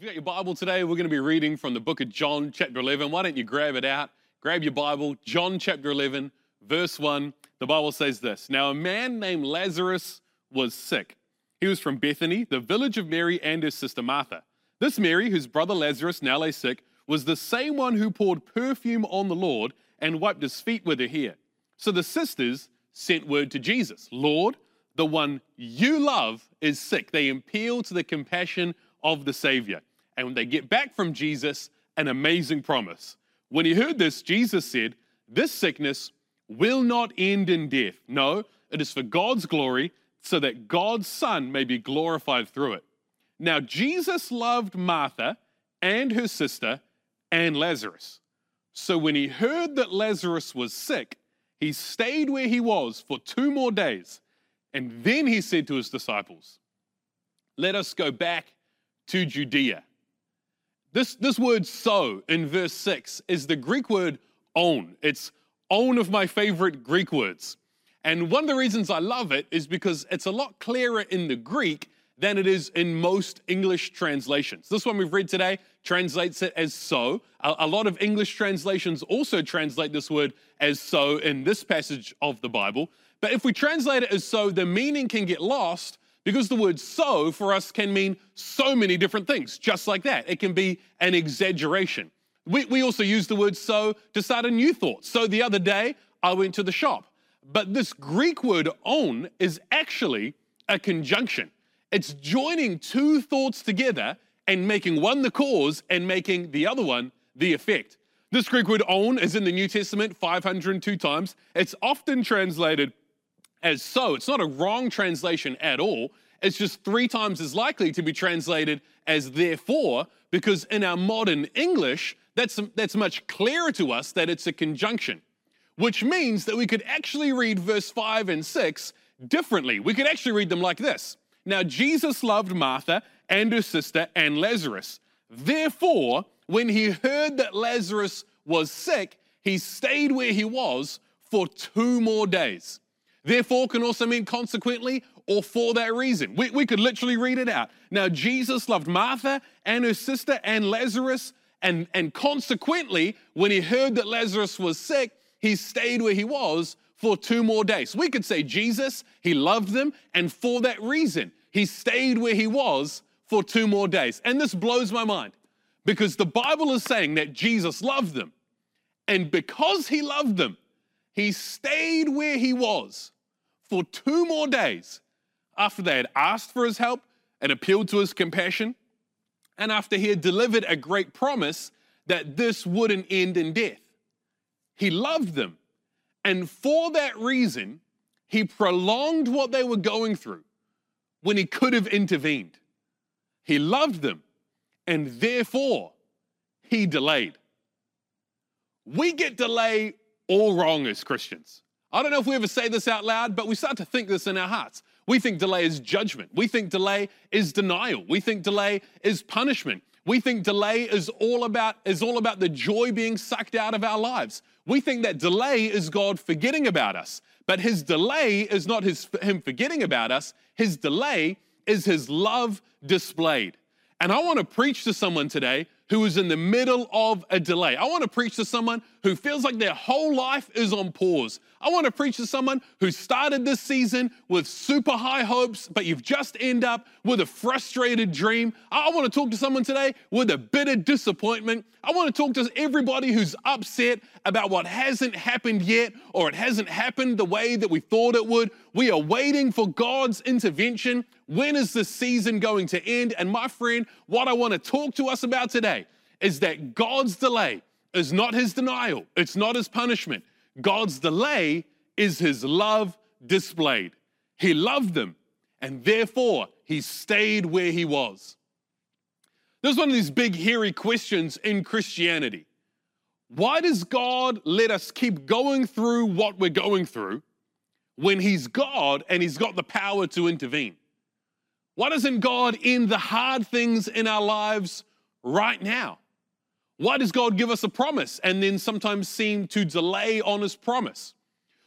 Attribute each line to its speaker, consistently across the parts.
Speaker 1: If you got your Bible today, we're going to be reading from the book of John, chapter 11. Why don't you grab it out? Grab your Bible, John chapter 11, verse 1. The Bible says this Now, a man named Lazarus was sick. He was from Bethany, the village of Mary and her sister Martha. This Mary, whose brother Lazarus now lay sick, was the same one who poured perfume on the Lord and wiped his feet with her hair. So the sisters sent word to Jesus Lord, the one you love is sick. They appeal to the compassion of the Savior. And when they get back from Jesus, an amazing promise. When he heard this, Jesus said, This sickness will not end in death. No, it is for God's glory, so that God's Son may be glorified through it. Now, Jesus loved Martha and her sister and Lazarus. So when he heard that Lazarus was sick, he stayed where he was for two more days. And then he said to his disciples, Let us go back to Judea. This, this word so in verse 6 is the Greek word oun. It's own of my favorite Greek words. And one of the reasons I love it is because it's a lot clearer in the Greek than it is in most English translations. This one we've read today translates it as so. A, a, lot of English translations also translate this word as so in this passage of the Bible. But if we translate it as so, the meaning can get lost because the word so for us can mean so many different things, just like that. It can be an exaggeration. We, we also use the word so to start a new thought. So the other day, I went to the shop. But this Greek word oun is actually a conjunction. It's joining two thoughts together and making one the cause and making the other one the effect. This Greek word oun is in the New Testament 502 times. It's often translated as so. It's not a wrong translation at all. It's just three times as likely to be translated as therefore, because in our modern English, that's, that's much clearer to us that it's a conjunction, which means that we could actually read verse 5 and 6 differently. We could actually read them like this Now, Jesus loved Martha and her sister and Lazarus. Therefore, when he heard that Lazarus was sick, he stayed where he was for two more days. Therefore can also mean consequently or for that reason. We, we could literally read it out. Now, Jesus loved Martha and her sister and Lazarus, and, and consequently, when he heard that Lazarus was sick, he stayed where he was for two more days. We could say Jesus, he loved them, and for that reason, he stayed where he was for two more days. And this blows my mind because the Bible is saying that Jesus loved them. And because he loved them, he stayed where he was for two more days after they had asked for his help and appealed to his compassion, and after he had delivered a great promise that this wouldn't end in death. He loved them, and for that reason, he prolonged what they were going through when he could have intervened. He loved them, and therefore, he delayed. We get delay all wrong as Christians. I don't know if we ever say this out loud, but we start to think this in our hearts. We think delay is judgment. We think delay is denial. We think delay is punishment. We think delay is all about is all about the joy being sucked out of our lives. We think that delay is God forgetting about us. But his delay is not his him forgetting about us. His delay is his love displayed. And I want to preach to someone today who is in the middle of a delay. I want to preach to someone who feels like their whole life is on pause. I want to preach to someone who started this season with super high hopes, but you've just end up with a frustrated dream. I want to talk to someone today with a bitter disappointment. I want to talk to everybody who's upset about what hasn't happened yet or it hasn't happened the way that we thought it would. We are waiting for God's intervention. When is the season going to end? And my friend, what I want to talk to us about today is that God's delay is not his denial, it's not his punishment. God's delay is his love displayed. He loved them, and therefore he stayed where he was. There's one of these big, hairy questions in Christianity. Why does God let us keep going through what we're going through when He's God and He's got the power to intervene? Why doesn't God end the hard things in our lives right now? Why does God give us a promise and then sometimes seem to delay on his promise?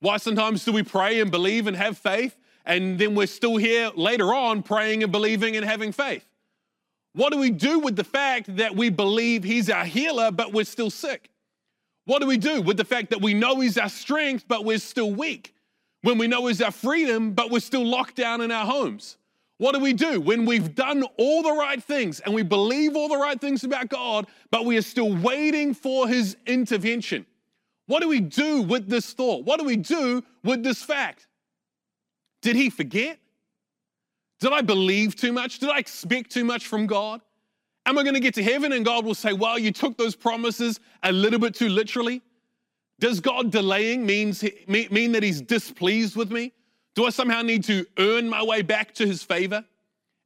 Speaker 1: Why sometimes do we pray and believe and have faith and then we're still here later on praying and believing and having faith? What do we do with the fact that we believe He's our healer, but we're still sick? What do we do with the fact that we know He's our strength, but we're still weak? When we know He's our freedom, but we're still locked down in our homes? What do we do when we've done all the right things and we believe all the right things about God, but we are still waiting for His intervention? What do we do with this thought? What do we do with this fact? Did He forget? Did I believe too much? Did I expect too much from God? Am I going to get to heaven and God will say, Well, you took those promises a little bit too literally? Does God delaying means, mean that He's displeased with me? Do I somehow need to earn my way back to His favor?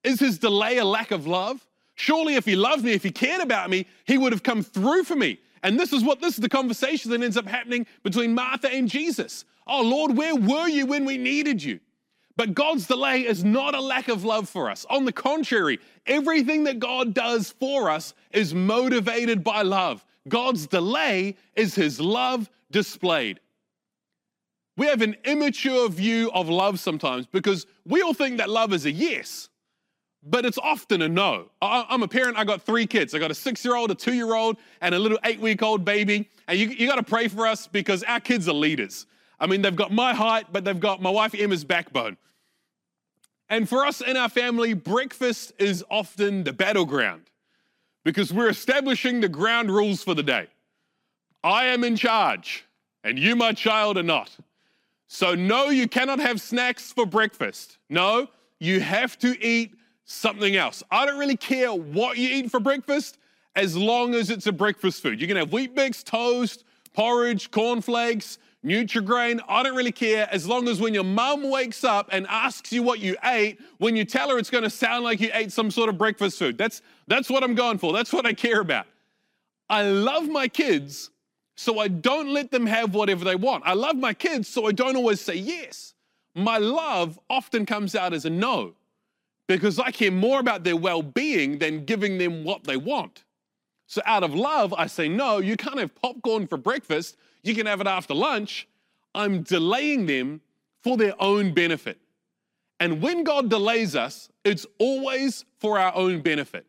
Speaker 1: Is His delay a lack of love? Surely, if He loved me, if He cared about me, He would have come through for me. And this is what this is the conversation that ends up happening between Martha and Jesus. Oh, Lord, where were you when we needed you? But God's delay is not a lack of love for us. On the contrary, everything that God does for us is motivated by love. God's delay is his love displayed. We have an immature view of love sometimes because we all think that love is a yes, but it's often a no. I'm a parent, I got three kids. I got a six year old, a two year old, and a little eight week old baby. And you, you got to pray for us because our kids are leaders. I mean, they've got my height, but they've got my wife Emma's backbone. And for us in our family, breakfast is often the battleground because we're establishing the ground rules for the day. I am in charge, and you, my child, are not. So, no, you cannot have snacks for breakfast. No, you have to eat something else. I don't really care what you eat for breakfast as long as it's a breakfast food. You can have Weet-Bix, toast, porridge, cornflakes, Nutrigrain, I don't really care as long as when your mum wakes up and asks you what you ate, when you tell her it's going to sound like you ate some sort of breakfast food. That's, that's what I'm going for. That's what I care about. I love my kids, so I don't let them have whatever they want. I love my kids, so I don't always say yes. My love often comes out as a no because I care more about their well being than giving them what they want. So, out of love, I say, no, you can't have popcorn for breakfast you can have it after lunch. I'm delaying them for their own benefit. And when God delays us, it's always for our own benefit.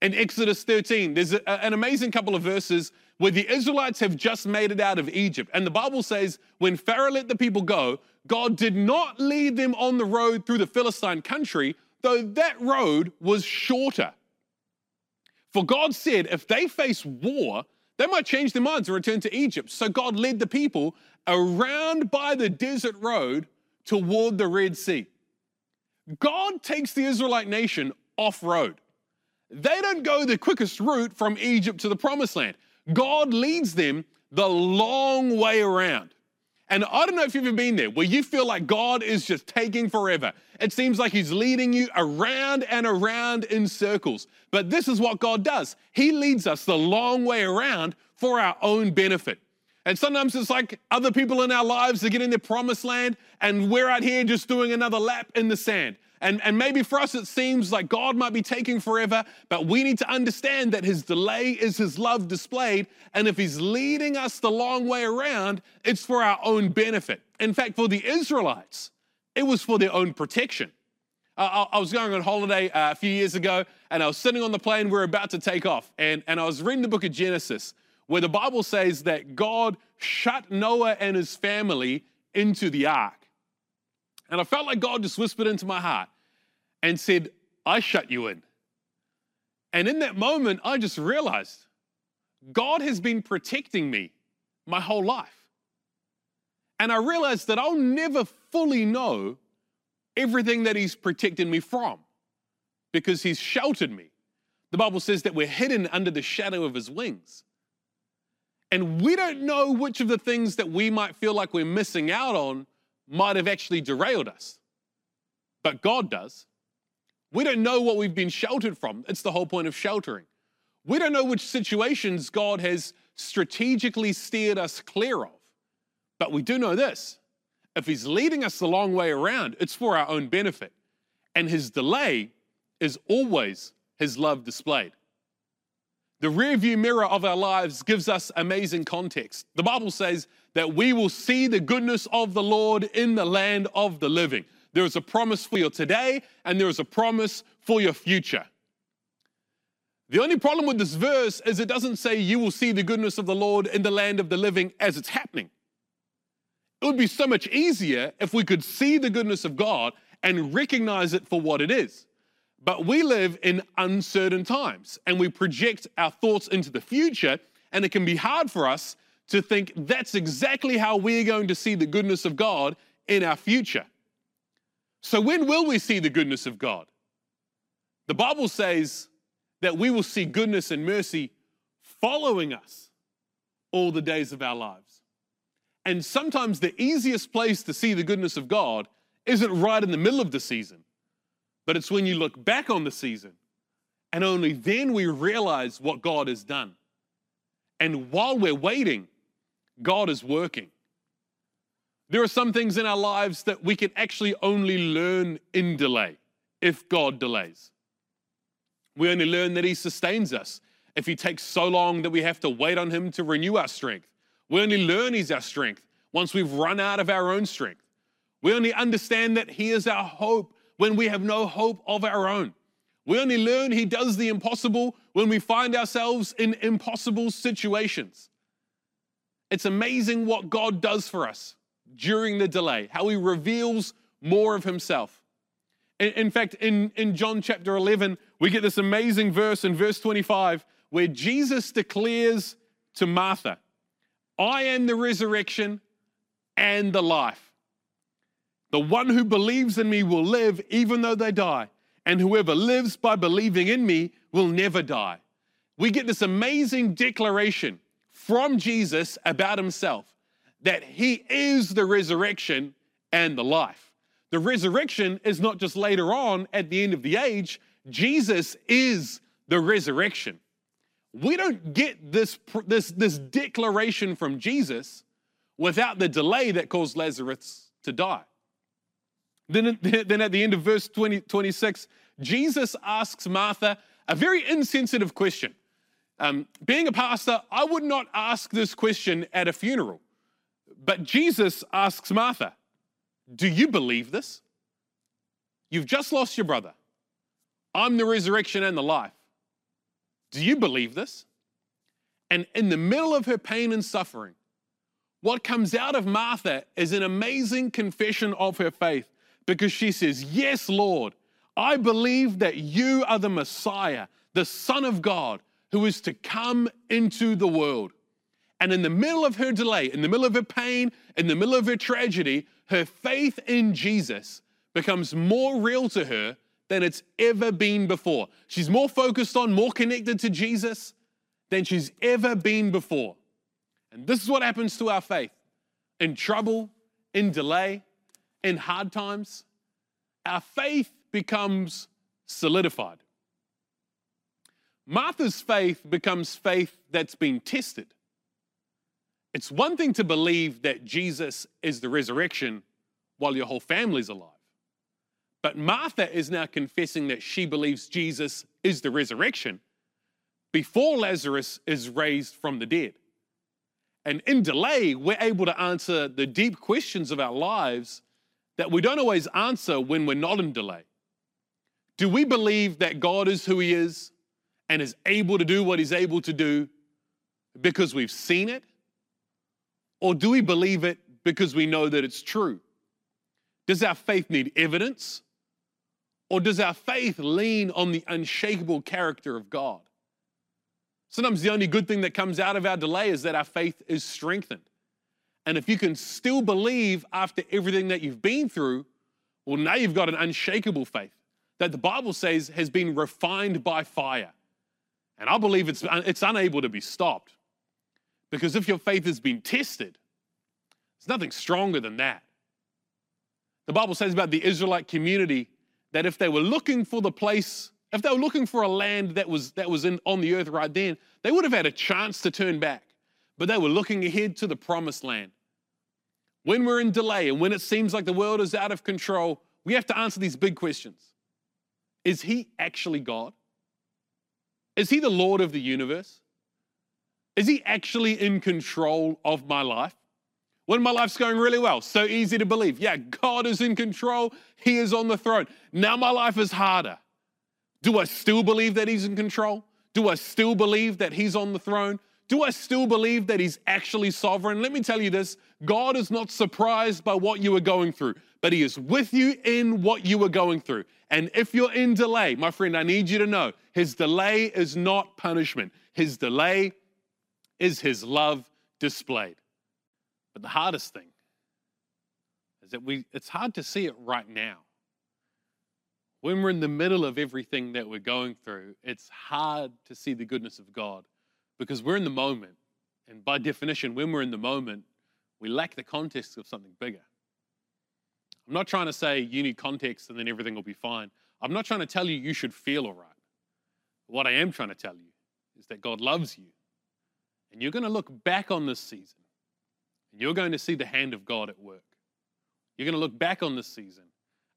Speaker 1: In Exodus 13, there's a, an amazing couple of verses where the Israelites have just made it out of Egypt. And the Bible says when Pharaoh let the people go, God did not lead them on the road through the Philistine country, though that road was shorter. For God said, if they face war, they might change their minds and return to Egypt. So God led the people around by the desert road toward the Red Sea. God takes the Israelite nation off road. They don't go the quickest route from Egypt to the promised land. God leads them the long way around. And I don't know if you've ever been there where you feel like God is just taking forever. It seems like He's leading you around and around in circles. But this is what God does He leads us the long way around for our own benefit. And sometimes it's like other people in our lives are getting their promised land and we're out here just doing another lap in the sand. And, and maybe for us, it seems like God might be taking forever, but we need to understand that His delay is His love displayed. And if He's leading us the long way around, it's for our own benefit. In fact, for the Israelites, it was for their own protection. I, I was going on holiday uh, a few years ago, and I was sitting on the plane. we are about to take off, and, and I was reading the book of Genesis, where the Bible says that God shut Noah and his family into the ark. And I felt like God just whispered into my heart and said, I shut you in. And in that moment, I just realized God has been protecting me my whole life. And I realized that I'll never fully know everything that He's protected me from because He's sheltered me. The Bible says that we're hidden under the shadow of His wings. And we don't know which of the things that we might feel like we're missing out on might have actually derailed us. But God does. We don't know what we've been sheltered from. It's the whole point of sheltering. We don't know which situations God has strategically steered us clear of. But we do know this if He's leading us the long way around, it's for our own benefit. And His delay is always His love displayed. The rearview mirror of our lives gives us amazing context. The Bible says that we will see the goodness of the Lord in the land of the living. There is a promise for your today and there is a promise for your future. The only problem with this verse is it doesn't say you will see the goodness of the Lord in the land of the living as it's happening. It would be so much easier if we could see the goodness of God and recognize it for what it is. But we live in uncertain times and we project our thoughts into the future, and it can be hard for us to think that's exactly how we're going to see the goodness of God in our future. So, when will we see the goodness of God? The Bible says that we will see goodness and mercy following us all the days of our lives. And sometimes the easiest place to see the goodness of God isn't right in the middle of the season, but it's when you look back on the season and only then we realize what God has done. And while we're waiting, God is working. There are some things in our lives that we can actually only learn in delay if God delays. We only learn that He sustains us if He takes so long that we have to wait on Him to renew our strength. We only learn He's our strength once we've run out of our own strength. We only understand that He is our hope when we have no hope of our own. We only learn He does the impossible when we find ourselves in impossible situations. It's amazing what God does for us during the delay, how He reveals more of Himself. In, in fact, in, in John chapter 11, we get this amazing verse in verse 25 where Jesus declares to Martha, I am the resurrection and the life. The one who believes in me will live even though they die, and whoever lives by believing in me will never die. We get this amazing declaration from Jesus about himself that he is the resurrection and the life. The resurrection is not just later on at the end of the age, Jesus is the resurrection. We don't get this, this, this declaration from Jesus without the delay that caused Lazarus to die. Then, then at the end of verse 20, 26, Jesus asks Martha a very insensitive question. Um, being a pastor, I would not ask this question at a funeral. But Jesus asks Martha, Do you believe this? You've just lost your brother. I'm the resurrection and the life. Do you believe this? And in the middle of her pain and suffering, what comes out of Martha is an amazing confession of her faith because she says, Yes, Lord, I believe that you are the Messiah, the Son of God, who is to come into the world. And in the middle of her delay, in the middle of her pain, in the middle of her tragedy, her faith in Jesus becomes more real to her than it's ever been before. She's more focused on, more connected to Jesus than she's ever been before. And this is what happens to our faith in trouble, in delay, in hard times. Our faith becomes solidified. Martha's faith becomes faith that's been tested. It's one thing to believe that Jesus is the resurrection while your whole family's alive. But Martha is now confessing that she believes Jesus is the resurrection before Lazarus is raised from the dead. And in delay, we're able to answer the deep questions of our lives that we don't always answer when we're not in delay. Do we believe that God is who He is and is able to do what He's able to do because we've seen it? Or do we believe it because we know that it's true? Does our faith need evidence? Or does our faith lean on the unshakable character of God? Sometimes the only good thing that comes out of our delay is that our faith is strengthened. And if you can still believe after everything that you've been through, well, now you've got an unshakable faith that the Bible says has been refined by fire. And I believe it's, it's unable to be stopped. Because if your faith has been tested, there's nothing stronger than that. The Bible says about the Israelite community that if they were looking for the place, if they were looking for a land that was, that was in, on the earth right then, they would have had a chance to turn back. But they were looking ahead to the promised land. When we're in delay and when it seems like the world is out of control, we have to answer these big questions Is He actually God? Is He the Lord of the universe? Is He actually in control of my life? When my life's going really well, so easy to believe. Yeah, God is in control, He is on the throne. Now my life is harder. Do I still believe that He's in control? Do I still believe that He's on the throne? Do I still believe that He's actually sovereign? Let me tell you this God is not surprised by what you are going through, but He is with you in what you are going through. And if you're in delay, my friend, I need you to know His delay is not punishment, His delay is His love displayed. But the hardest thing is that we, it's hard to see it right now. When we're in the middle of everything that we're going through, it's hard to see the goodness of God because we're in the moment. And by definition, when we're in the moment, we lack the context of something bigger. I'm not trying to say you need context and then everything will be fine. I'm not trying to tell you you should feel all right. What I am trying to tell you is that God loves you. And you're going to look back on this season and you're going to see the hand of God at work. You're going to look back on this season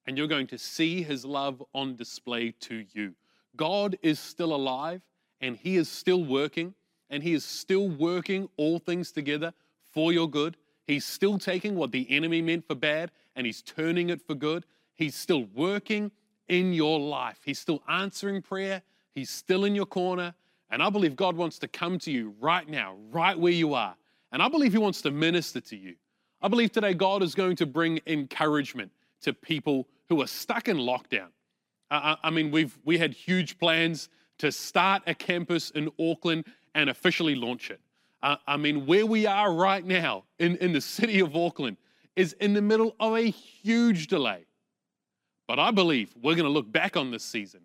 Speaker 1: and you're going to see his love on display to you. God is still alive and he is still working and he is still working all things together for your good. He's still taking what the enemy meant for bad and he's turning it for good. He's still working in your life. He's still answering prayer. He's still in your corner. And I believe God wants to come to you right now, right where you are. And I believe He wants to minister to you. I believe today God is going to bring encouragement to people who are stuck in lockdown. I, I mean, we've we had huge plans to start a campus in Auckland and officially launch it. Uh, I mean, where we are right now in, in the city of Auckland is in the middle of a huge delay. But I believe we're going to look back on this season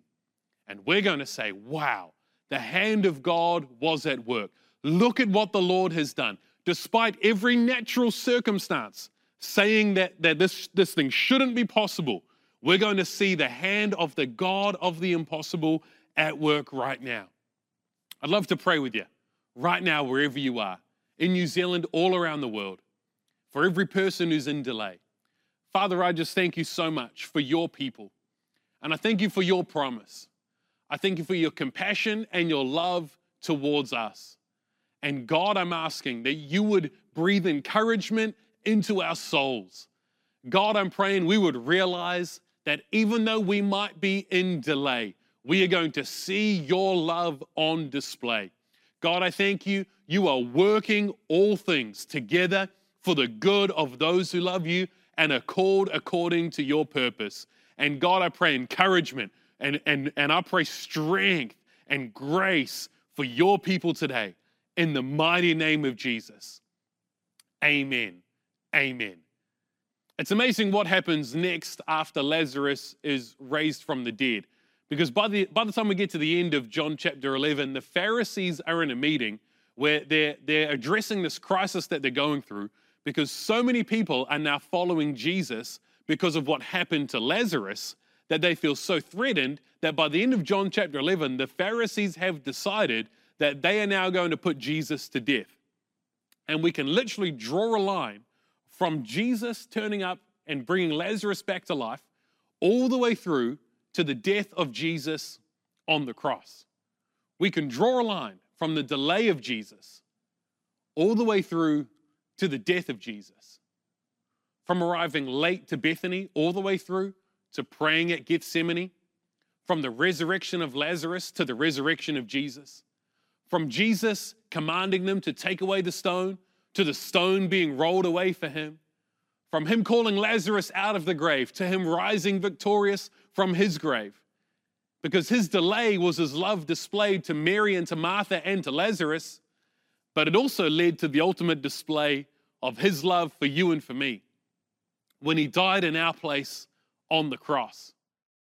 Speaker 1: and we're going to say, wow, the hand of God was at work. Look at what the Lord has done. Despite every natural circumstance saying that, that this, this thing shouldn't be possible, we're going to see the hand of the God of the impossible at work right now. I'd love to pray with you right now, wherever you are, in New Zealand, all around the world, for every person who's in delay. Father, I just thank you so much for your people. And I thank you for your promise. I thank you for your compassion and your love towards us. And God, I'm asking that you would breathe encouragement into our souls. God, I'm praying we would realize that even though we might be in delay, we are going to see your love on display. God, I thank you. You are working all things together for the good of those who love you and are called according to your purpose. And God, I pray encouragement and, and, and I pray strength and grace for your people today in the mighty name of Jesus. Amen. Amen. It's amazing what happens next after Lazarus is raised from the dead. Because by the, by the time we get to the end of John chapter 11, the Pharisees are in a meeting where they're, they're addressing this crisis that they're going through because so many people are now following Jesus because of what happened to Lazarus that they feel so threatened that by the end of John chapter 11, the Pharisees have decided that they are now going to put Jesus to death. And we can literally draw a line from Jesus turning up and bringing Lazarus back to life all the way through to the death of Jesus on the cross. We can draw a line from the delay of Jesus all the way through to the death of Jesus. From arriving late to Bethany all the way through to praying at Gethsemane, from the resurrection of Lazarus to the resurrection of Jesus, from Jesus commanding them to take away the stone to the stone being rolled away for him, from him calling Lazarus out of the grave to him rising victorious from his grave. Because his delay was his love displayed to Mary and to Martha and to Lazarus, but it also led to the ultimate display of his love for you and for me when he died in our place on the cross.